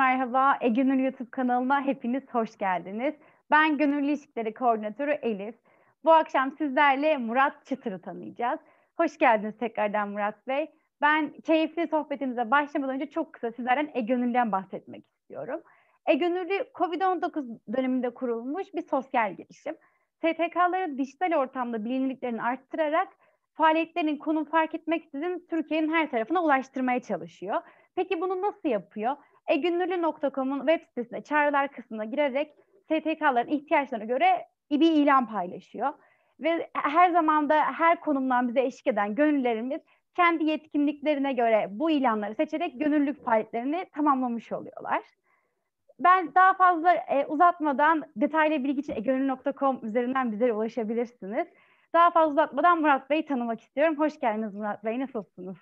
merhaba. E YouTube kanalına hepiniz hoş geldiniz. Ben Gönüllü İlişkileri Koordinatörü Elif. Bu akşam sizlerle Murat Çıtır'ı tanıyacağız. Hoş geldiniz tekrardan Murat Bey. Ben keyifli sohbetimize başlamadan önce çok kısa sizlerden E-Gönüllü'den bahsetmek istiyorum. E-Gönüllü COVID-19 döneminde kurulmuş bir sosyal girişim. STK'ları dijital ortamda bilinirliklerini arttırarak faaliyetlerinin konum fark etmeksizin Türkiye'nin her tarafına ulaştırmaya çalışıyor. Peki bunu nasıl yapıyor? egünlülü.com'un web sitesinde çağrılar kısmına girerek STK'ların ihtiyaçlarına göre bir ilan paylaşıyor. Ve her zamanda her konumdan bize eşlik eden gönüllerimiz kendi yetkinliklerine göre bu ilanları seçerek gönüllülük faaliyetlerini tamamlamış oluyorlar. Ben daha fazla e, uzatmadan detaylı bilgi için egönül.com üzerinden bizlere ulaşabilirsiniz. Daha fazla uzatmadan Murat Bey'i tanımak istiyorum. Hoş geldiniz Murat Bey. Nasılsınız?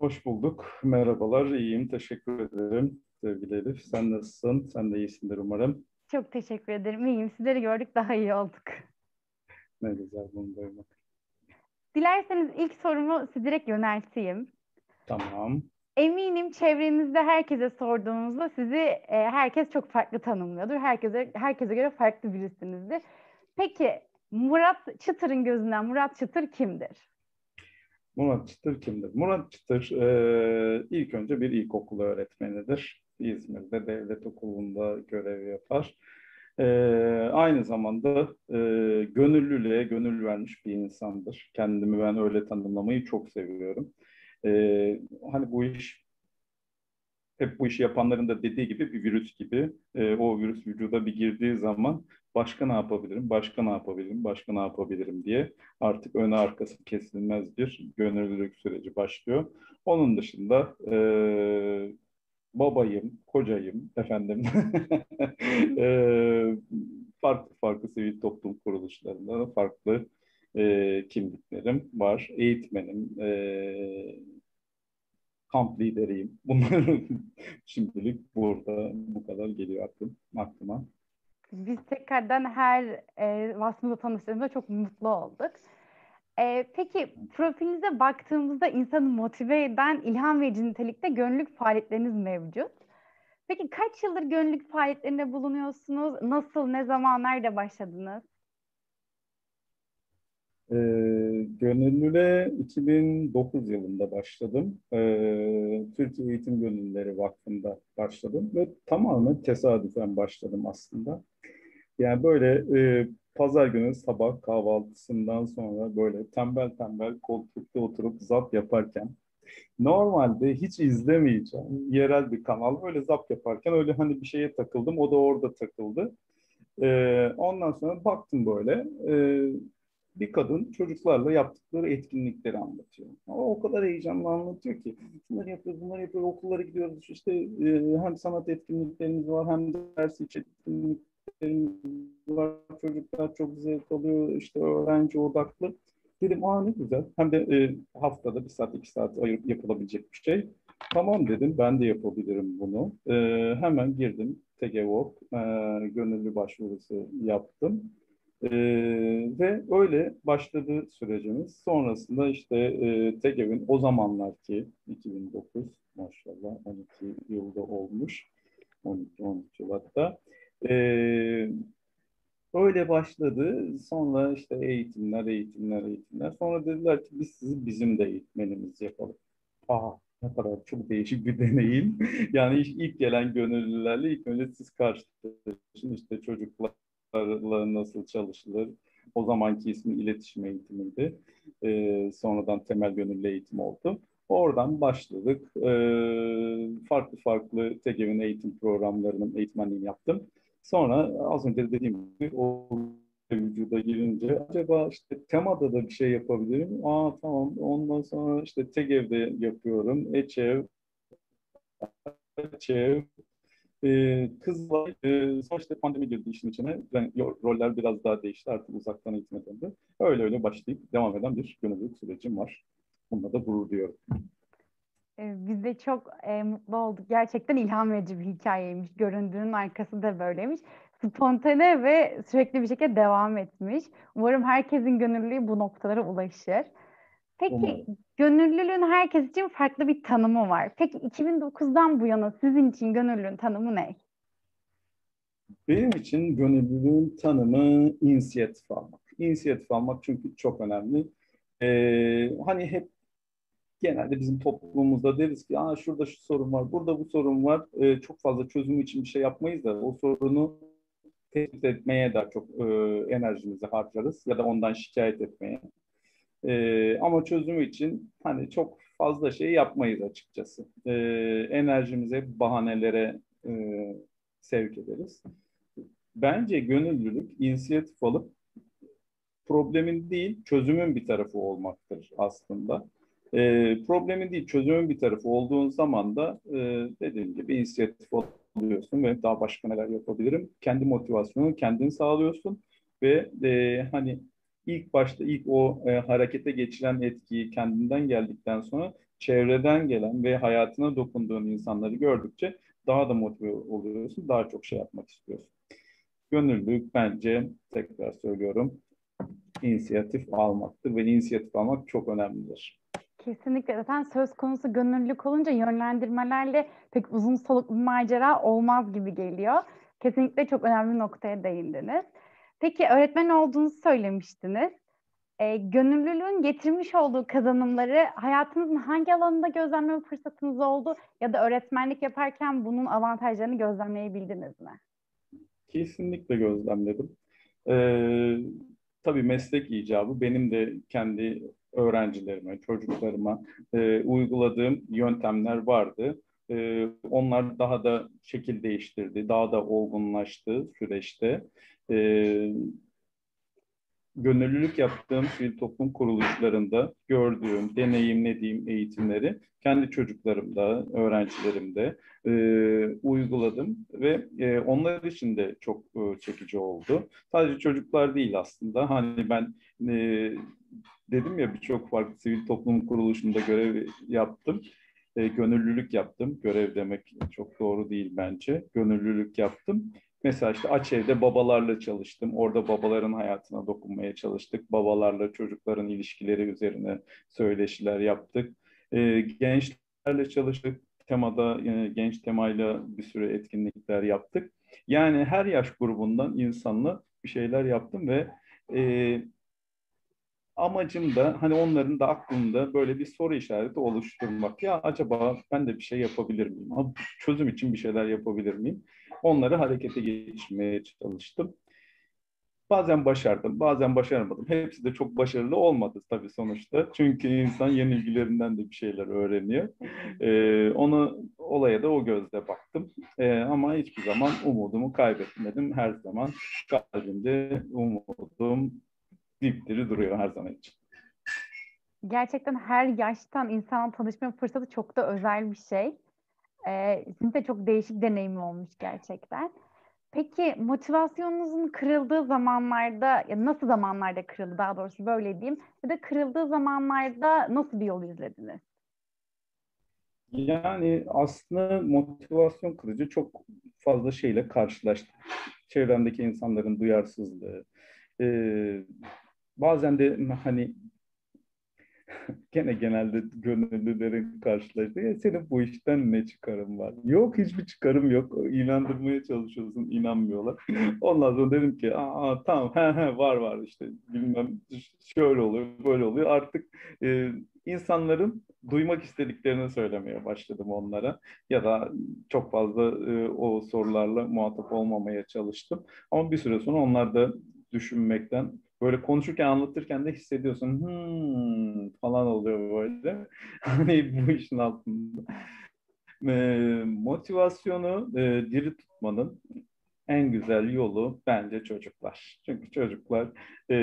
Hoş bulduk. Merhabalar. İyiyim. Teşekkür ederim sevgili Elif. Sen nasılsın? Sen de iyisindir umarım. Çok teşekkür ederim. İyiyim. Sizleri gördük. Daha iyi olduk. Ne güzel bunu duymak. Dilerseniz ilk sorumu size direkt yönelteyim. Tamam. Eminim çevrenizde herkese sorduğunuzda sizi e, herkes çok farklı tanımlıyordur. Herkese herkese göre farklı birisinizdir. Peki Murat Çıtır'ın gözünden Murat Çıtır kimdir? Murat Çıtır kimdir? Murat Çıtır e, ilk önce bir ilkokul öğretmenidir. İzmir'de devlet okulunda görev yapar. E, aynı zamanda e, gönüllülüğe gönül vermiş bir insandır. Kendimi ben öyle tanımlamayı çok seviyorum. E, hani bu iş hep bu işi yapanların da dediği gibi bir virüs gibi. E, o virüs vücuda bir girdiği zaman başka ne yapabilirim, başka ne yapabilirim, başka ne yapabilirim diye artık öne arkası kesilmez bir gönüllülük süreci başlıyor. Onun dışında e, babayım, kocayım, efendim e, farklı farklı sivil toplum kuruluşlarında farklı e, kimliklerim var. Eğitmenim, e, kamp lideriyim. Bunlar şimdilik burada bu kadar geliyor aklım, aklıma. Biz tekrardan her e, vasfımızla tanıştığımızda çok mutlu olduk. E, peki profilinize baktığımızda insanı motive eden ilham verici nitelikte gönüllülük faaliyetleriniz mevcut. Peki kaç yıldır gönüllülük faaliyetlerinde bulunuyorsunuz? Nasıl, ne zaman, nerede başladınız? E, gönüllüle 2009 yılında başladım. E, Türkiye Eğitim Gönüllüleri Vakfı'nda başladım ve tamamen tesadüfen başladım aslında. Yani böyle e, pazar günü sabah kahvaltısından sonra böyle tembel tembel koltukta oturup zap yaparken normalde hiç izlemeyeceğim yerel bir kanal öyle zap yaparken öyle hani bir şeye takıldım o da orada takıldı. E, ondan sonra baktım böyle e, bir kadın çocuklarla yaptıkları etkinlikleri anlatıyor. Ama o kadar heyecanlı anlatıyor ki bunları yapıyoruz, bunları yapıyoruz, okullara gidiyoruz. İşte e, hem sanat etkinliklerimiz var hem ders içi etkinliklerimiz var. Çocuklar çok zevk alıyor, işte öğrenci odaklı. Dedim aa ne güzel. Hem de e, haftada bir saat, iki saat ayırıp yapılabilecek bir şey. Tamam dedim, ben de yapabilirim bunu. E, hemen girdim, TGVOK, e, gönüllü başvurusu yaptım. E, ve öyle başladı sürecimiz. Sonrasında işte e, TEGEV'in o zamanlar ki 2009 maşallah 12 yılda olmuş. 12-13 yıl hatta. E, öyle başladı. Sonra işte eğitimler, eğitimler, eğitimler. Sonra dediler ki biz sizi bizim de eğitmenimiz yapalım. Aa ne kadar çok değişik bir deneyim. yani ilk gelen gönüllülerle ilk önce siz karşılaşın işte çocuklar çocuklarla nasıl çalışılır? O zamanki ismi iletişim eğitimiydi. E, sonradan temel gönüllü eğitim oldu. Oradan başladık. E, farklı farklı TEGEV'in eğitim programlarının eğitmenliğini yaptım. Sonra az önce dediğim gibi o vücuda girince acaba işte temada da bir şey yapabilirim. Aa tamam ondan sonra işte TEGEV'de yapıyorum. EÇEV, ÇEV, ee, kızlar, e, sonuçta pandemi girdi işin içine. Yani roller biraz daha değişti. Artık uzaktan eğitime döndü. Öyle öyle başlayıp devam eden bir gönüllülük sürecim var. Bununla da gurur duyuyorum. Ee, biz de çok e, mutlu olduk. Gerçekten ilham verici bir hikayeymiş. Göründüğünün arkası da böyleymiş. Spontane ve sürekli bir şekilde devam etmiş. Umarım herkesin gönüllülüğü bu noktalara ulaşır. Peki Umarım. gönüllülüğün herkes için farklı bir tanımı var. Peki 2009'dan bu yana sizin için gönüllülüğün tanımı ne? Benim için gönüllülüğün tanımı inisiyatif almak. İnisiyatif almak çünkü çok önemli. Ee, hani hep genelde bizim toplumumuzda deriz ki Aa, şurada şu sorun var, burada bu sorun var. Ee, çok fazla çözümü için bir şey yapmayız da o sorunu tespit etmeye daha çok e, enerjimizi harcarız ya da ondan şikayet etmeye. E, ama çözümü için hani çok fazla şey yapmayız açıkçası. E, enerjimizi bahanelere e, sevk ederiz. Bence gönüllülük inisiyatif alıp problemin değil çözümün bir tarafı olmaktır aslında. E, problemin değil çözümün bir tarafı olduğun zaman da e, dediğim gibi inisiyatif oluyorsun ve daha başka neler yapabilirim. Kendi motivasyonunu kendin sağlıyorsun ve e, hani ilk başta ilk o e, harekete geçiren etkiyi kendinden geldikten sonra çevreden gelen ve hayatına dokunduğun insanları gördükçe daha da motive oluyorsun, daha çok şey yapmak istiyorsun. Gönüllülük bence tekrar söylüyorum inisiyatif almaktır ve inisiyatif almak çok önemlidir. Kesinlikle. Zaten söz konusu gönüllülük olunca yönlendirmelerle pek uzun soluklu macera olmaz gibi geliyor. Kesinlikle çok önemli noktaya değindiniz. Peki öğretmen olduğunuzu söylemiştiniz. E, gönüllülüğün getirmiş olduğu kazanımları hayatınızın hangi alanında gözlemleme fırsatınız oldu ya da öğretmenlik yaparken bunun avantajlarını gözlemleyebildiniz mi? Kesinlikle gözlemledim. Ee, tabii meslek icabı benim de kendi öğrencilerime, çocuklarıma e, uyguladığım yöntemler vardı. E, onlar daha da şekil değiştirdi, daha da olgunlaştı süreçte. E, gönüllülük yaptığım sivil toplum kuruluşlarında gördüğüm, deneyimlediğim eğitimleri kendi çocuklarımda, öğrencilerimde e, uyguladım ve e, onlar için de çok e, çekici oldu. Sadece çocuklar değil aslında. Hani ben e, dedim ya birçok farklı sivil toplum kuruluşunda görev yaptım. E, gönüllülük yaptım. Görev demek çok doğru değil bence. Gönüllülük yaptım. Mesela işte Açev'de babalarla çalıştım. Orada babaların hayatına dokunmaya çalıştık. Babalarla çocukların ilişkileri üzerine söyleşiler yaptık. E, gençlerle çalıştık. Temada e, genç temayla bir sürü etkinlikler yaptık. Yani her yaş grubundan insanla bir şeyler yaptım ve e, amacım da hani onların da aklında böyle bir soru işareti oluşturmak. Ya acaba ben de bir şey yapabilir miyim? Çözüm için bir şeyler yapabilir miyim? Onları harekete geçirmeye çalıştım. Bazen başardım, bazen başaramadım. Hepsi de çok başarılı olmadı tabii sonuçta. Çünkü insan yenilgilerinden de bir şeyler öğreniyor. Ee, onu olaya da o gözle baktım. Ee, ama hiçbir zaman umudumu kaybetmedim. Her zaman kalbimde umudum dipdiri duruyor her zaman için. Gerçekten her yaştan insanla tanışma fırsatı çok da özel bir şey. Ee, sizin de çok değişik deneyimi olmuş gerçekten. Peki motivasyonunuzun kırıldığı zamanlarda ya nasıl zamanlarda kırıldı daha doğrusu böyle diyeyim ya da kırıldığı zamanlarda nasıl bir yol izlediniz? Yani aslında motivasyon kırıcı çok fazla şeyle karşılaştım. Çevremdeki insanların duyarsızlığı, bazen de hani gene genelde gönüllülerin karşılaştığı ya senin bu işten ne çıkarım var? Yok hiçbir çıkarım yok. İnandırmaya çalışıyorsun inanmıyorlar. Ondan sonra dedim ki aa tamam he he var var işte bilmem şöyle oluyor böyle oluyor. Artık e, insanların duymak istediklerini söylemeye başladım onlara. Ya da çok fazla e, o sorularla muhatap olmamaya çalıştım. Ama bir süre sonra onlar da düşünmekten böyle konuşurken anlatırken de hissediyorsun hmm, falan oluyor böyle. Hani bu işin altında. E, motivasyonu e, diri tutmanın en güzel yolu bence çocuklar. Çünkü çocuklar e,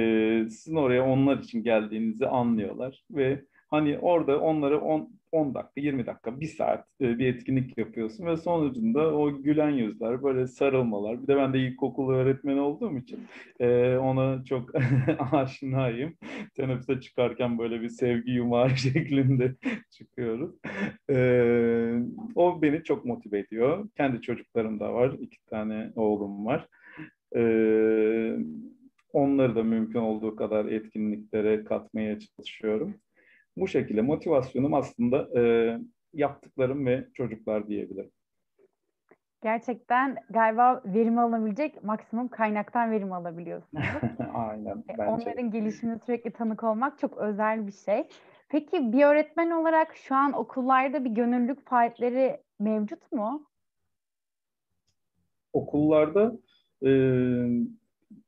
sizin oraya onlar için geldiğinizi anlıyorlar ve hani orada onları on, 10 dakika, 20 dakika, 1 saat e, bir etkinlik yapıyorsun ve sonucunda o gülen yüzler, böyle sarılmalar. Bir de ben de ilkokul öğretmeni olduğum için e, ona çok aşinayım. Teneffüse çıkarken böyle bir sevgi yumağı şeklinde çıkıyoruz. E, o beni çok motive ediyor. Kendi çocuklarım da var. iki tane oğlum var. E, onları da mümkün olduğu kadar etkinliklere katmaya çalışıyorum. Bu şekilde motivasyonum aslında e, yaptıklarım ve çocuklar diyebilirim. Gerçekten galiba verim alabilecek maksimum kaynaktan verim alabiliyorsunuz. Aynen. E, bence. Onların gelişimine sürekli tanık olmak çok özel bir şey. Peki bir öğretmen olarak şu an okullarda bir gönüllülük faaliyetleri mevcut mu? Okullarda e,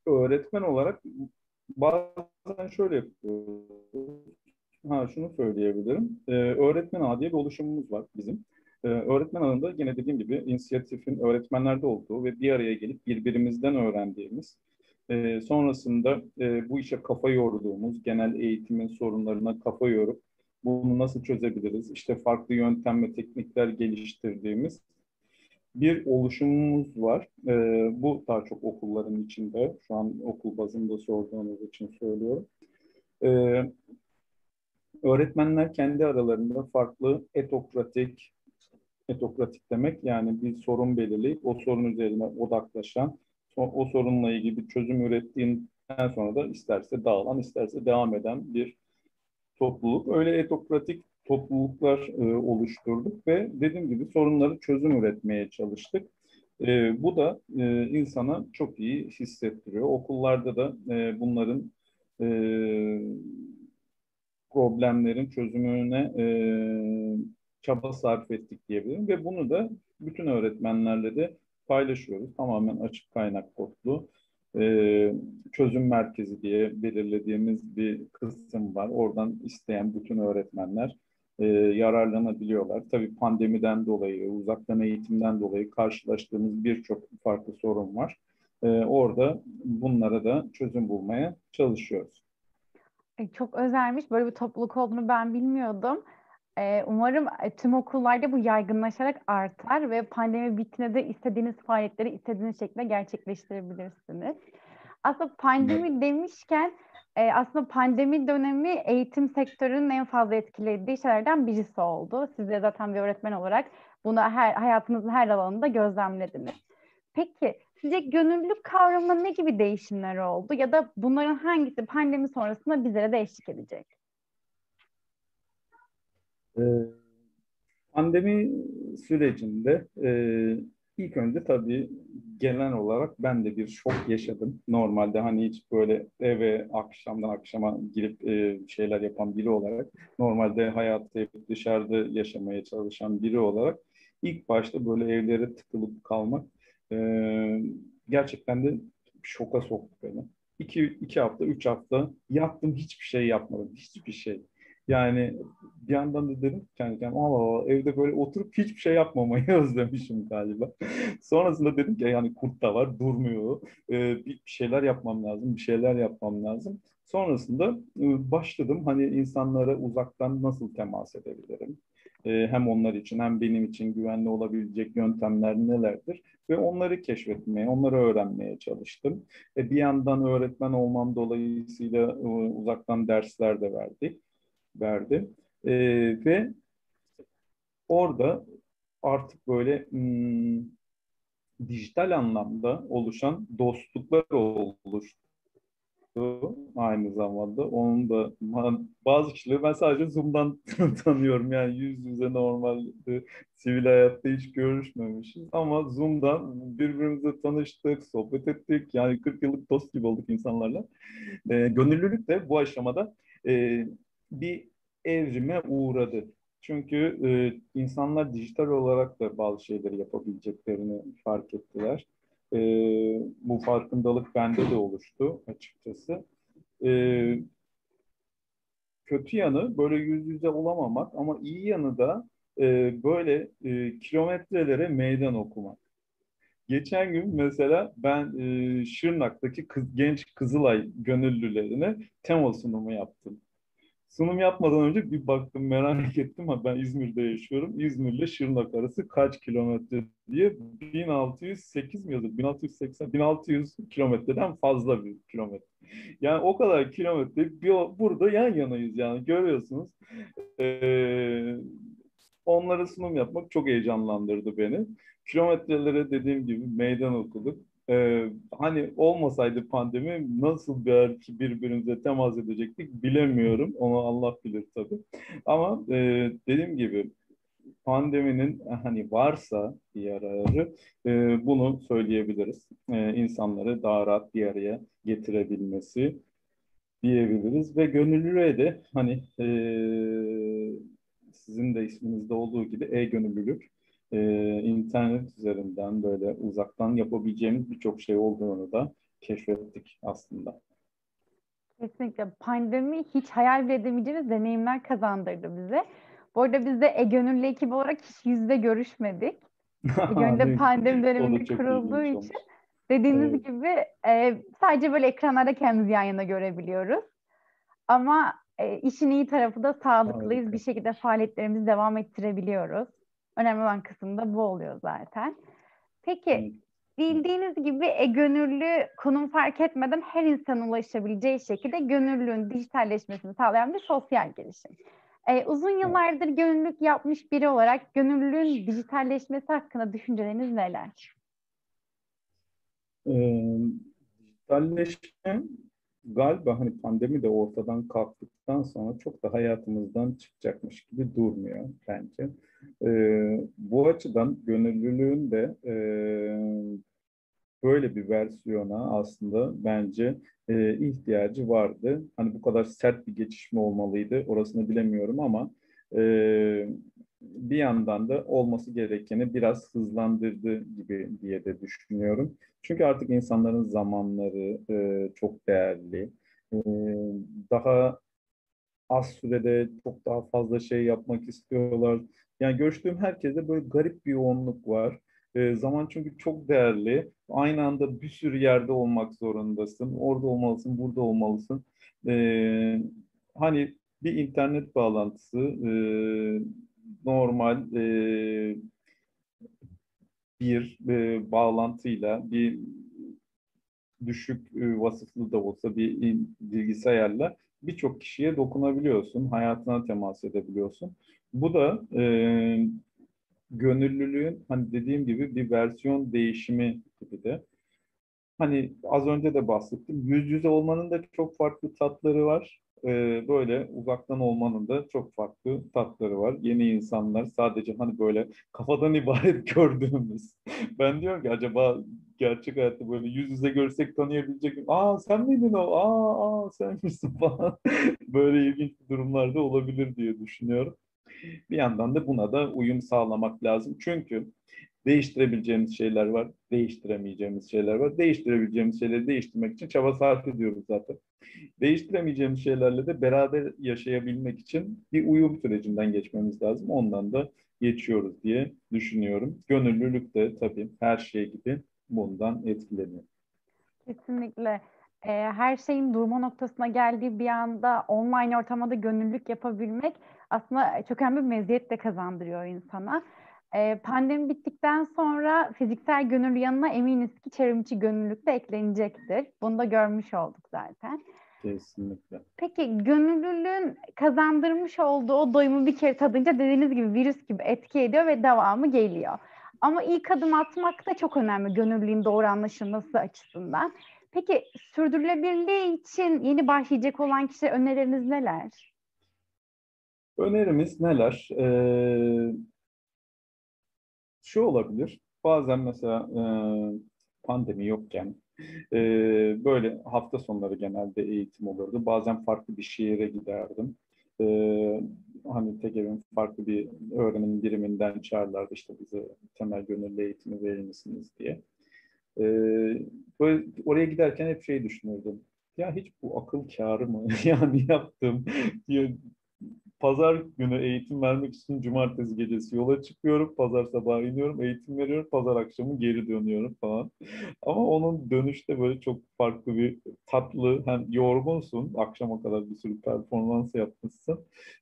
öğretmen olarak bazen şöyle yapıyoruz. Ha şunu söyleyebilirim. Ee, öğretmen ağı diye bir oluşumumuz var bizim. Ee, öğretmen ağında yine dediğim gibi inisiyatifin öğretmenlerde olduğu ve bir araya gelip birbirimizden öğrendiğimiz, e, sonrasında e, bu işe kafa yorduğumuz, genel eğitimin sorunlarına kafa yorup bunu nasıl çözebiliriz, işte farklı yöntem ve teknikler geliştirdiğimiz bir oluşumumuz var. E, bu daha çok okulların içinde. Şu an okul bazında sorduğunuz için söylüyorum. E, öğretmenler kendi aralarında farklı etokratik, etokratik demek yani bir sorun belirleyip o sorun üzerine odaklaşan, o sorunla ilgili bir çözüm ürettiğinden sonra da isterse dağılan, isterse devam eden bir topluluk. Öyle etokratik topluluklar e, oluşturduk ve dediğim gibi sorunları çözüm üretmeye çalıştık. E, bu da e, insana çok iyi hissettiriyor. Okullarda da e, bunların e, problemlerin çözümüne e, çaba sarf ettik diyebilirim ve bunu da bütün öğretmenlerle de paylaşıyoruz. Tamamen açık kaynak kodlu e, çözüm merkezi diye belirlediğimiz bir kısım var. Oradan isteyen bütün öğretmenler e, yararlanabiliyorlar. Tabii pandemiden dolayı, uzaktan eğitimden dolayı karşılaştığımız birçok farklı sorun var. E, orada bunlara da çözüm bulmaya çalışıyoruz. Çok özelmiş. Böyle bir topluluk olduğunu ben bilmiyordum. Ee, umarım e, tüm okullarda bu yaygınlaşarak artar ve pandemi bittiğinde de istediğiniz faaliyetleri istediğiniz şekilde gerçekleştirebilirsiniz. Aslında pandemi demişken e, aslında pandemi dönemi eğitim sektörünün en fazla etkilediği şeylerden birisi oldu. Siz de zaten bir öğretmen olarak bunu her, hayatınızın her alanında gözlemlediniz. Peki sizce gönüllülük kavramında ne gibi değişimler oldu ya da bunların hangisi pandemi sonrasında bizlere de eşlik edecek? Ee, pandemi sürecinde e, ilk önce tabii genel olarak ben de bir şok yaşadım. Normalde hani hiç böyle eve akşamdan akşama girip e, şeyler yapan biri olarak, normalde hayatta dışarıda yaşamaya çalışan biri olarak ilk başta böyle evlere tıkılıp kalmak e, gerçekten de şoka soktu beni. İki, iki hafta, üç hafta yattım hiçbir şey yapmadım. Hiçbir şey. Yani bir yandan da dedim kendi kendime ama evde böyle oturup hiçbir şey yapmamayı özlemişim galiba. Sonrasında dedim ki yani kurt da var durmuyor. Ee, bir şeyler yapmam lazım, bir şeyler yapmam lazım. Sonrasında e, başladım hani insanlara uzaktan nasıl temas edebilirim? Ee, hem onlar için hem benim için güvenli olabilecek yöntemler nelerdir? Ve onları keşfetmeye, onları öğrenmeye çalıştım. E, bir yandan öğretmen olmam dolayısıyla e, uzaktan dersler de verdik verdi. E, ve orada artık böyle hmm, dijital anlamda oluşan dostluklar oluştu aynı zamanda. Onun da bazı kişileri ben sadece Zoom'dan tanıyorum. Yani yüz yüze normal sivil hayatta hiç görüşmemişiz. Ama Zoom'dan birbirimize tanıştık, sohbet ettik. Yani 40 yıllık dost gibi olduk insanlarla. E, gönüllülük de bu aşamada e, bir evrime uğradı. Çünkü e, insanlar dijital olarak da bazı şeyleri yapabileceklerini fark ettiler. E, bu farkındalık bende de oluştu açıkçası. E, kötü yanı böyle yüz yüze olamamak ama iyi yanı da e, böyle e, kilometrelere meydan okumak. Geçen gün mesela ben e, Şırnak'taki kız, genç Kızılay gönüllülerine tema sunumu yaptım. Sunum yapmadan önce bir baktım merak ettim ha ben İzmir'de yaşıyorum. İzmir'le Şırnak arası kaç kilometre diye 1608 mi yazıyor? 1680 1600 kilometreden fazla bir kilometre. Yani o kadar kilometre bir, burada yan yanayız yani görüyorsunuz. Ee, onlara sunum yapmak çok heyecanlandırdı beni. Kilometrelere dediğim gibi meydan okuduk. Ee, hani olmasaydı pandemi nasıl belki birbirimize temas edecektik bilemiyorum. Onu Allah bilir tabii. Ama e, dediğim gibi pandeminin hani varsa bir yararı e, bunu söyleyebiliriz. E, insanları daha rahat bir araya getirebilmesi diyebiliriz ve gönüllülüğe de hani e, sizin de isminizde olduğu gibi e-gönüllülük e, internet üzerinden böyle uzaktan yapabileceğimiz birçok şey olduğunu da keşfettik aslında. Kesinlikle. Pandemi hiç hayal bile edemeyeceğiniz deneyimler kazandırdı bize. Bu arada biz de E-Gönüllü ekibi olarak hiç yüzde görüşmedik. E-Gönüllü pandemi döneminde kurulduğu için olmuş. dediğiniz evet. gibi e, sadece böyle ekranlarda kendimizi yan yana görebiliyoruz. Ama e, işin iyi tarafı da sağlıklıyız. Harika. Bir şekilde faaliyetlerimizi devam ettirebiliyoruz. Önemli olan kısım da bu oluyor zaten. Peki bildiğiniz gibi e, gönüllü konum fark etmeden her insanın ulaşabileceği şekilde gönüllülüğün dijitalleşmesini sağlayan bir sosyal gelişim. Ee, uzun yıllardır gönüllülük yapmış biri olarak gönüllülüğün dijitalleşmesi hakkında düşünceleriniz neler? Ee, dijitalleşme galiba hani pandemi de ortadan kalktıktan sonra çok da hayatımızdan çıkacakmış gibi durmuyor bence. Ee, bu açıdan gönüllülüğün de e, böyle bir versiyona aslında bence e, ihtiyacı vardı. Hani bu kadar sert bir geçişme olmalıydı orasını bilemiyorum ama e, bir yandan da olması gerekeni biraz hızlandırdı gibi diye de düşünüyorum. Çünkü artık insanların zamanları e, çok değerli. E, daha az sürede çok daha fazla şey yapmak istiyorlar. Yani görüştüğüm herkese böyle garip bir yoğunluk var. E, zaman çünkü çok değerli. Aynı anda bir sürü yerde olmak zorundasın. Orada olmalısın, burada olmalısın. E, hani bir internet bağlantısı e, normal e, bir e, bağlantıyla bir düşük e, vasıflı da olsa bir bilgisayarla birçok kişiye dokunabiliyorsun, hayatına temas edebiliyorsun. Bu da e, gönüllülüğün hani dediğim gibi bir versiyon değişimi gibi de. Hani az önce de bahsettim. Yüz yüze olmanın da çok farklı tatları var. Ee, böyle uzaktan olmanın da çok farklı tatları var. Yeni insanlar sadece hani böyle kafadan ibaret gördüğümüz. Ben diyorum ki acaba gerçek hayatta böyle yüz yüze görsek tanıyabilecek miyim? Aa sen miydin o? Aa, aa sen misin falan. böyle ilginç durumlarda olabilir diye düşünüyorum. Bir yandan da buna da uyum sağlamak lazım. Çünkü değiştirebileceğimiz şeyler var, değiştiremeyeceğimiz şeyler var. Değiştirebileceğimiz şeyleri değiştirmek için çaba sarf ediyoruz zaten. Değiştiremeyeceğimiz şeylerle de beraber yaşayabilmek için bir uyum sürecinden geçmemiz lazım. Ondan da geçiyoruz diye düşünüyorum. Gönüllülük de tabii her şey gibi bundan etkileniyor. Kesinlikle. her şeyin durma noktasına geldiği bir anda online ortamda gönüllülük yapabilmek aslında çok önemli bir meziyet de kazandırıyor insana. E, pandemi bittikten sonra fiziksel gönüllü yanına eminiz ki çevrimiçi gönüllülük de eklenecektir. Bunu da görmüş olduk zaten. Kesinlikle. Peki gönüllülüğün kazandırmış olduğu o doyumu bir kere tadınca dediğiniz gibi virüs gibi etki ediyor ve devamı geliyor. Ama ilk adım atmak da çok önemli gönüllülüğün doğru anlaşılması açısından. Peki sürdürülebilirliği için yeni başlayacak olan kişi önerileriniz neler? Önerimiz neler? Ee, şu olabilir. Bazen mesela e, pandemi yokken e, böyle hafta sonları genelde eğitim olurdu. Bazen farklı bir şehire giderdim. E, hani TEGEV'in farklı bir öğrenim biriminden çağırlardı işte bize temel gönüllü eğitimi verir misiniz diye. E, böyle oraya giderken hep şey düşünürdüm. Ya hiç bu akıl kârı mı? yani yaptım diye Pazar günü eğitim vermek için cumartesi gecesi yola çıkıyorum. Pazar sabahı iniyorum, eğitim veriyorum. Pazar akşamı geri dönüyorum falan. Ama onun dönüşte böyle çok farklı bir tatlı, hem yorgunsun, akşama kadar bir sürü performans yapmışsın.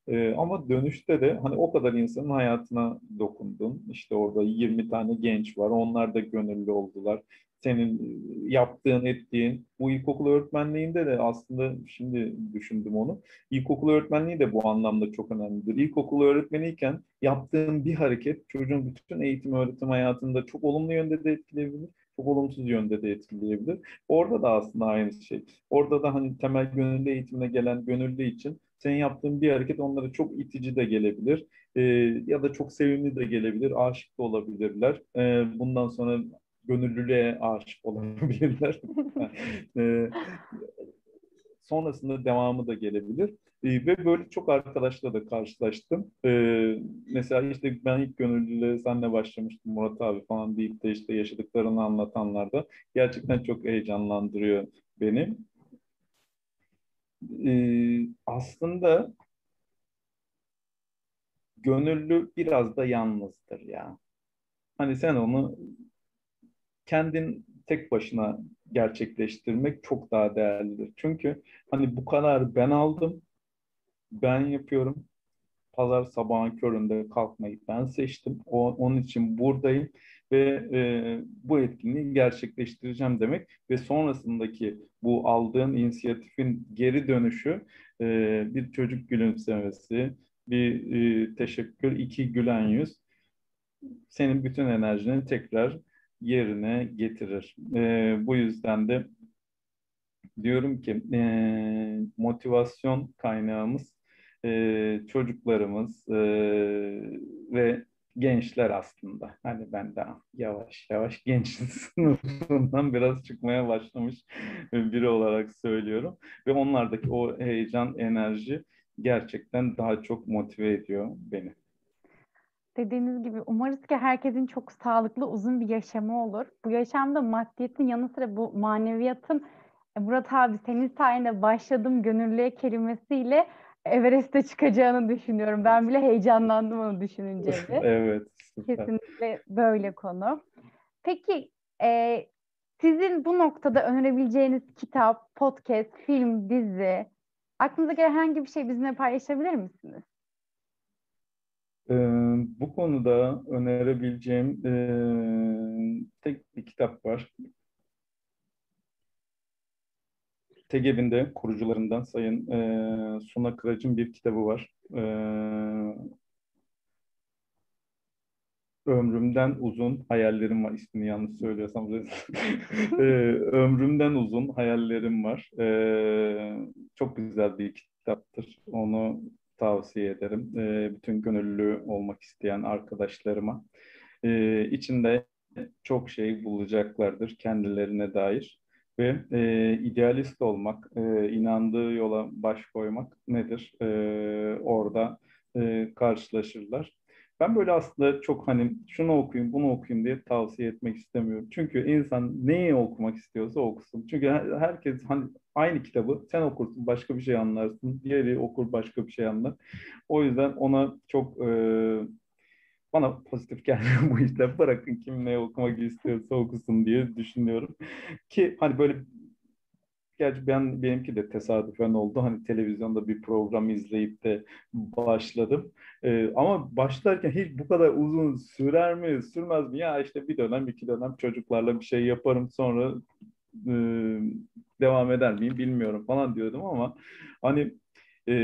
Ee, ama dönüşte de hani o kadar insanın hayatına dokundun. İşte orada 20 tane genç var, onlar da gönüllü oldular senin e, yaptığın, ettiğin. Bu ilkokul öğretmenliğinde de aslında şimdi düşündüm onu. İlkokul öğretmenliği de bu anlamda çok önemlidir. İlkokul öğretmeniyken yaptığın bir hareket çocuğun bütün eğitim öğretim hayatında çok olumlu yönde de etkileyebilir, çok olumsuz yönde de etkileyebilir. Orada da aslında aynı şey. Orada da hani temel gönüllü eğitimine gelen gönüllü için senin yaptığın bir hareket onlara çok itici de gelebilir. E, ya da çok sevimli de gelebilir. Aşık da olabilirler. E, bundan sonra gönüllülüğe aşık olabilirler. e, sonrasında devamı da gelebilir. E, ve böyle çok arkadaşla da karşılaştım. E, mesela işte ben ilk gönüllülüğe senle başlamıştım Murat abi falan deyip de işte yaşadıklarını anlatanlar da gerçekten çok heyecanlandırıyor beni. E, aslında gönüllü biraz da yalnızdır ya. Hani sen onu kendin tek başına gerçekleştirmek çok daha değerlidir. Çünkü hani bu kadar ben aldım, ben yapıyorum. Pazar sabahın köründe kalkmayı ben seçtim. O, onun için buradayım ve e, bu etkinliği gerçekleştireceğim demek ve sonrasındaki bu aldığın inisiyatifin geri dönüşü e, bir çocuk gülümsemesi, bir e, teşekkür, iki gülen yüz senin bütün enerjini tekrar yerine getirir. E, bu yüzden de diyorum ki e, motivasyon kaynağımız e, çocuklarımız e, ve gençler aslında. Hani ben daha yavaş yavaş genç sınıfından biraz çıkmaya başlamış biri olarak söylüyorum. Ve onlardaki o heyecan, enerji gerçekten daha çok motive ediyor beni. Dediğiniz gibi umarız ki herkesin çok sağlıklı uzun bir yaşamı olur. Bu yaşamda maddiyetin yanı sıra bu maneviyatın e, Murat abi senin sayende başladım gönüllüye kelimesiyle Everest'e çıkacağını düşünüyorum. Ben bile heyecanlandım onu düşününce. evet. Süper. Kesinlikle böyle konu. Peki e, sizin bu noktada önerebileceğiniz kitap, podcast, film, dizi aklınıza gelen herhangi bir şey bizimle paylaşabilir misiniz? Ee, bu konuda önerebileceğim e, tek bir kitap var. TEGEV'in de kurucularından Sayın e, Suna Kıraç'ın bir kitabı var. E, Ömrümden Uzun Hayallerim Var. İsmini yanlış söylüyorsam. e, Ömrümden Uzun Hayallerim Var. E, çok güzel bir kitaptır. Onu tavsiye ederim. E, bütün gönüllü olmak isteyen arkadaşlarıma. E, içinde çok şey bulacaklardır kendilerine dair ve e, idealist olmak, e, inandığı yola baş koymak nedir? E, orada e, karşılaşırlar. Ben böyle aslında çok hani şunu okuyayım, bunu okuyayım diye tavsiye etmek istemiyorum. Çünkü insan neyi okumak istiyorsa okusun. Çünkü herkes hani aynı kitabı sen okursun başka bir şey anlarsın, diğeri okur başka bir şey anlar. O yüzden ona çok e, bana pozitif gelmiyor bu işte. Bırakın kim ne okumak istiyorsa okusun diye düşünüyorum. Ki hani böyle Gerçi ben benimki de tesadüfen oldu. Hani televizyonda bir program izleyip de başladım. Ee, ama başlarken hiç bu kadar uzun sürer mi, sürmez mi? Ya işte bir dönem, iki dönem çocuklarla bir şey yaparım sonra e, devam eder miyim bilmiyorum falan diyordum ama hani e,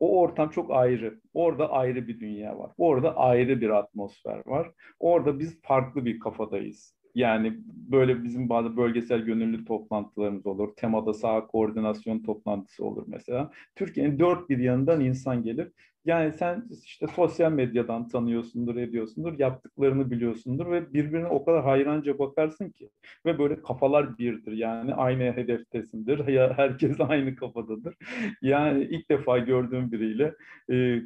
o ortam çok ayrı. Orada ayrı bir dünya var. Orada ayrı bir atmosfer var. Orada biz farklı bir kafadayız. Yani böyle bizim bazı bölgesel gönüllü toplantılarımız olur. Temada sağ koordinasyon toplantısı olur mesela. Türkiye'nin dört bir yanından insan gelir. Yani sen işte sosyal medyadan tanıyorsundur, ediyorsundur, yaptıklarını biliyorsundur ve birbirine o kadar hayranca bakarsın ki. Ve böyle kafalar birdir yani aynı hedeftesindir. Herkes aynı kafadadır. Yani ilk defa gördüğün biriyle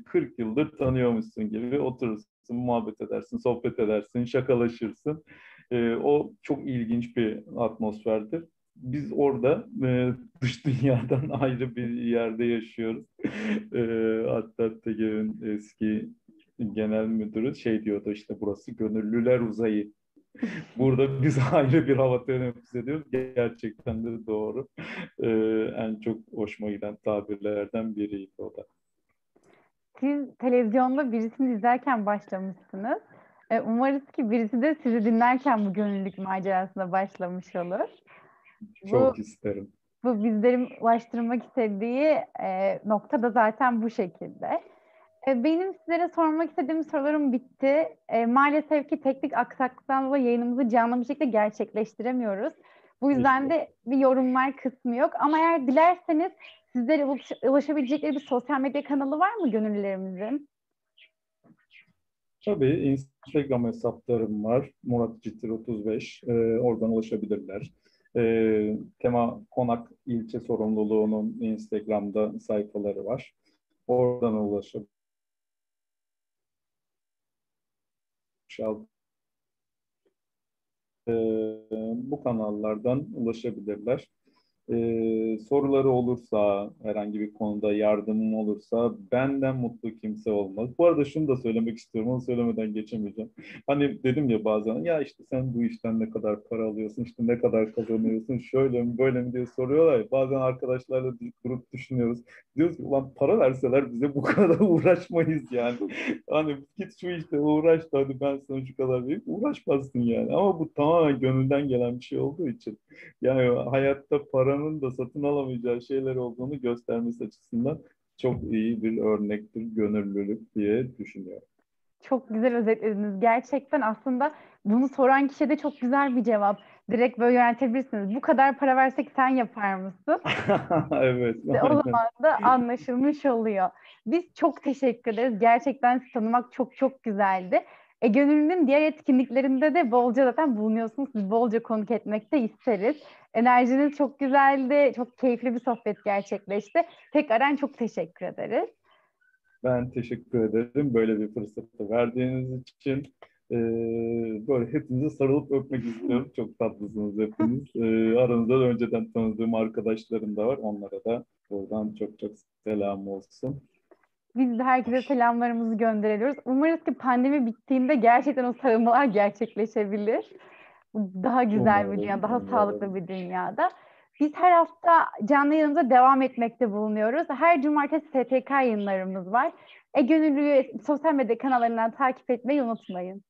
40 yıldır tanıyormuşsun gibi oturursun, muhabbet edersin, sohbet edersin, şakalaşırsın. E, o çok ilginç bir atmosferdir. Biz orada e, dış dünyadan ayrı bir yerde yaşıyoruz. e, hatta TGV'nin eski genel müdürü şey diyordu işte burası gönüllüler uzayı. Burada biz ayrı bir hava teneffüs ediyoruz. Gerçekten de doğru. Ee, en çok hoşuma giden tabirlerden biriydi o da. Siz televizyonda birisini izlerken başlamışsınız. E, umarız ki birisi de sizi dinlerken bu gönüllülük macerasına başlamış olur. Çok bu, isterim. Bu bizlerin ulaştırmak istediği e, nokta da zaten bu şekilde. E, benim sizlere sormak istediğim sorularım bitti. E, maalesef ki teknik aksaklıktan dolayı yayınımızı canlı bir şekilde gerçekleştiremiyoruz. Bu yüzden de bir yorumlar kısmı yok. Ama eğer dilerseniz sizlere ulaş ulaşabilecekleri bir sosyal medya kanalı var mı gönüllülerimizin? Tabii Instagram hesaplarım var. Murat Citir 35. Ee, oradan ulaşabilirler. Ee, Tema Konak ilçe sorumluluğunun Instagram'da sayfaları var. Oradan ulaşabilirler. Ee, bu kanallardan ulaşabilirler. Ee, soruları olursa, herhangi bir konuda yardımım olursa benden mutlu kimse olmaz. Bu arada şunu da söylemek istiyorum, onu söylemeden geçemeyeceğim. Hani dedim ya bazen, ya işte sen bu işten ne kadar para alıyorsun, işte ne kadar kazanıyorsun, şöyle mi böyle mi diye soruyorlar. Bazen arkadaşlarla durup düşünüyoruz. Diyoruz ki ulan para verseler bize bu kadar uğraşmayız yani. Hani git şu işte uğraş da hadi ben sana şu kadar vereyim. Uğraşmazsın yani. Ama bu tamamen gönülden gelen bir şey olduğu için. Yani hayatta paranın da satın alamayacağı şeyler olduğunu göstermesi açısından çok iyi bir örnektir gönüllülük diye düşünüyorum. Çok güzel özetlediniz. Gerçekten aslında bunu soran kişi de çok güzel bir cevap. Direkt böyle yöneltebilirsiniz. Bu kadar para versek sen yapar mısın? evet. İşte o zaman da anlaşılmış oluyor. Biz çok teşekkür ederiz. Gerçekten tanımak çok çok güzeldi. E, Gönüllü'nün diğer etkinliklerinde de bolca zaten bulunuyorsunuz. Siz bolca konuk etmek de isteriz. Enerjiniz çok güzeldi. Çok keyifli bir sohbet gerçekleşti. Tekrardan çok teşekkür ederiz. Ben teşekkür ederim böyle bir fırsatı verdiğiniz için. Ee, böyle hepinizi sarılıp öpmek istiyorum. Çok tatlısınız hepiniz. Ee, aranızda da önceden tanıdığım arkadaşlarım da var. Onlara da buradan çok çok selam olsun. Biz de herkese selamlarımızı gönderiyoruz. Umarız ki pandemi bittiğinde gerçekten o sarılmalar gerçekleşebilir. Daha güzel bir dünya, daha sağlıklı bir dünyada. Biz her hafta canlı yayınımıza devam etmekte bulunuyoruz. Her cumartesi STK yayınlarımız var. E Gönüllü'yü sosyal medya kanallarından takip etmeyi unutmayın.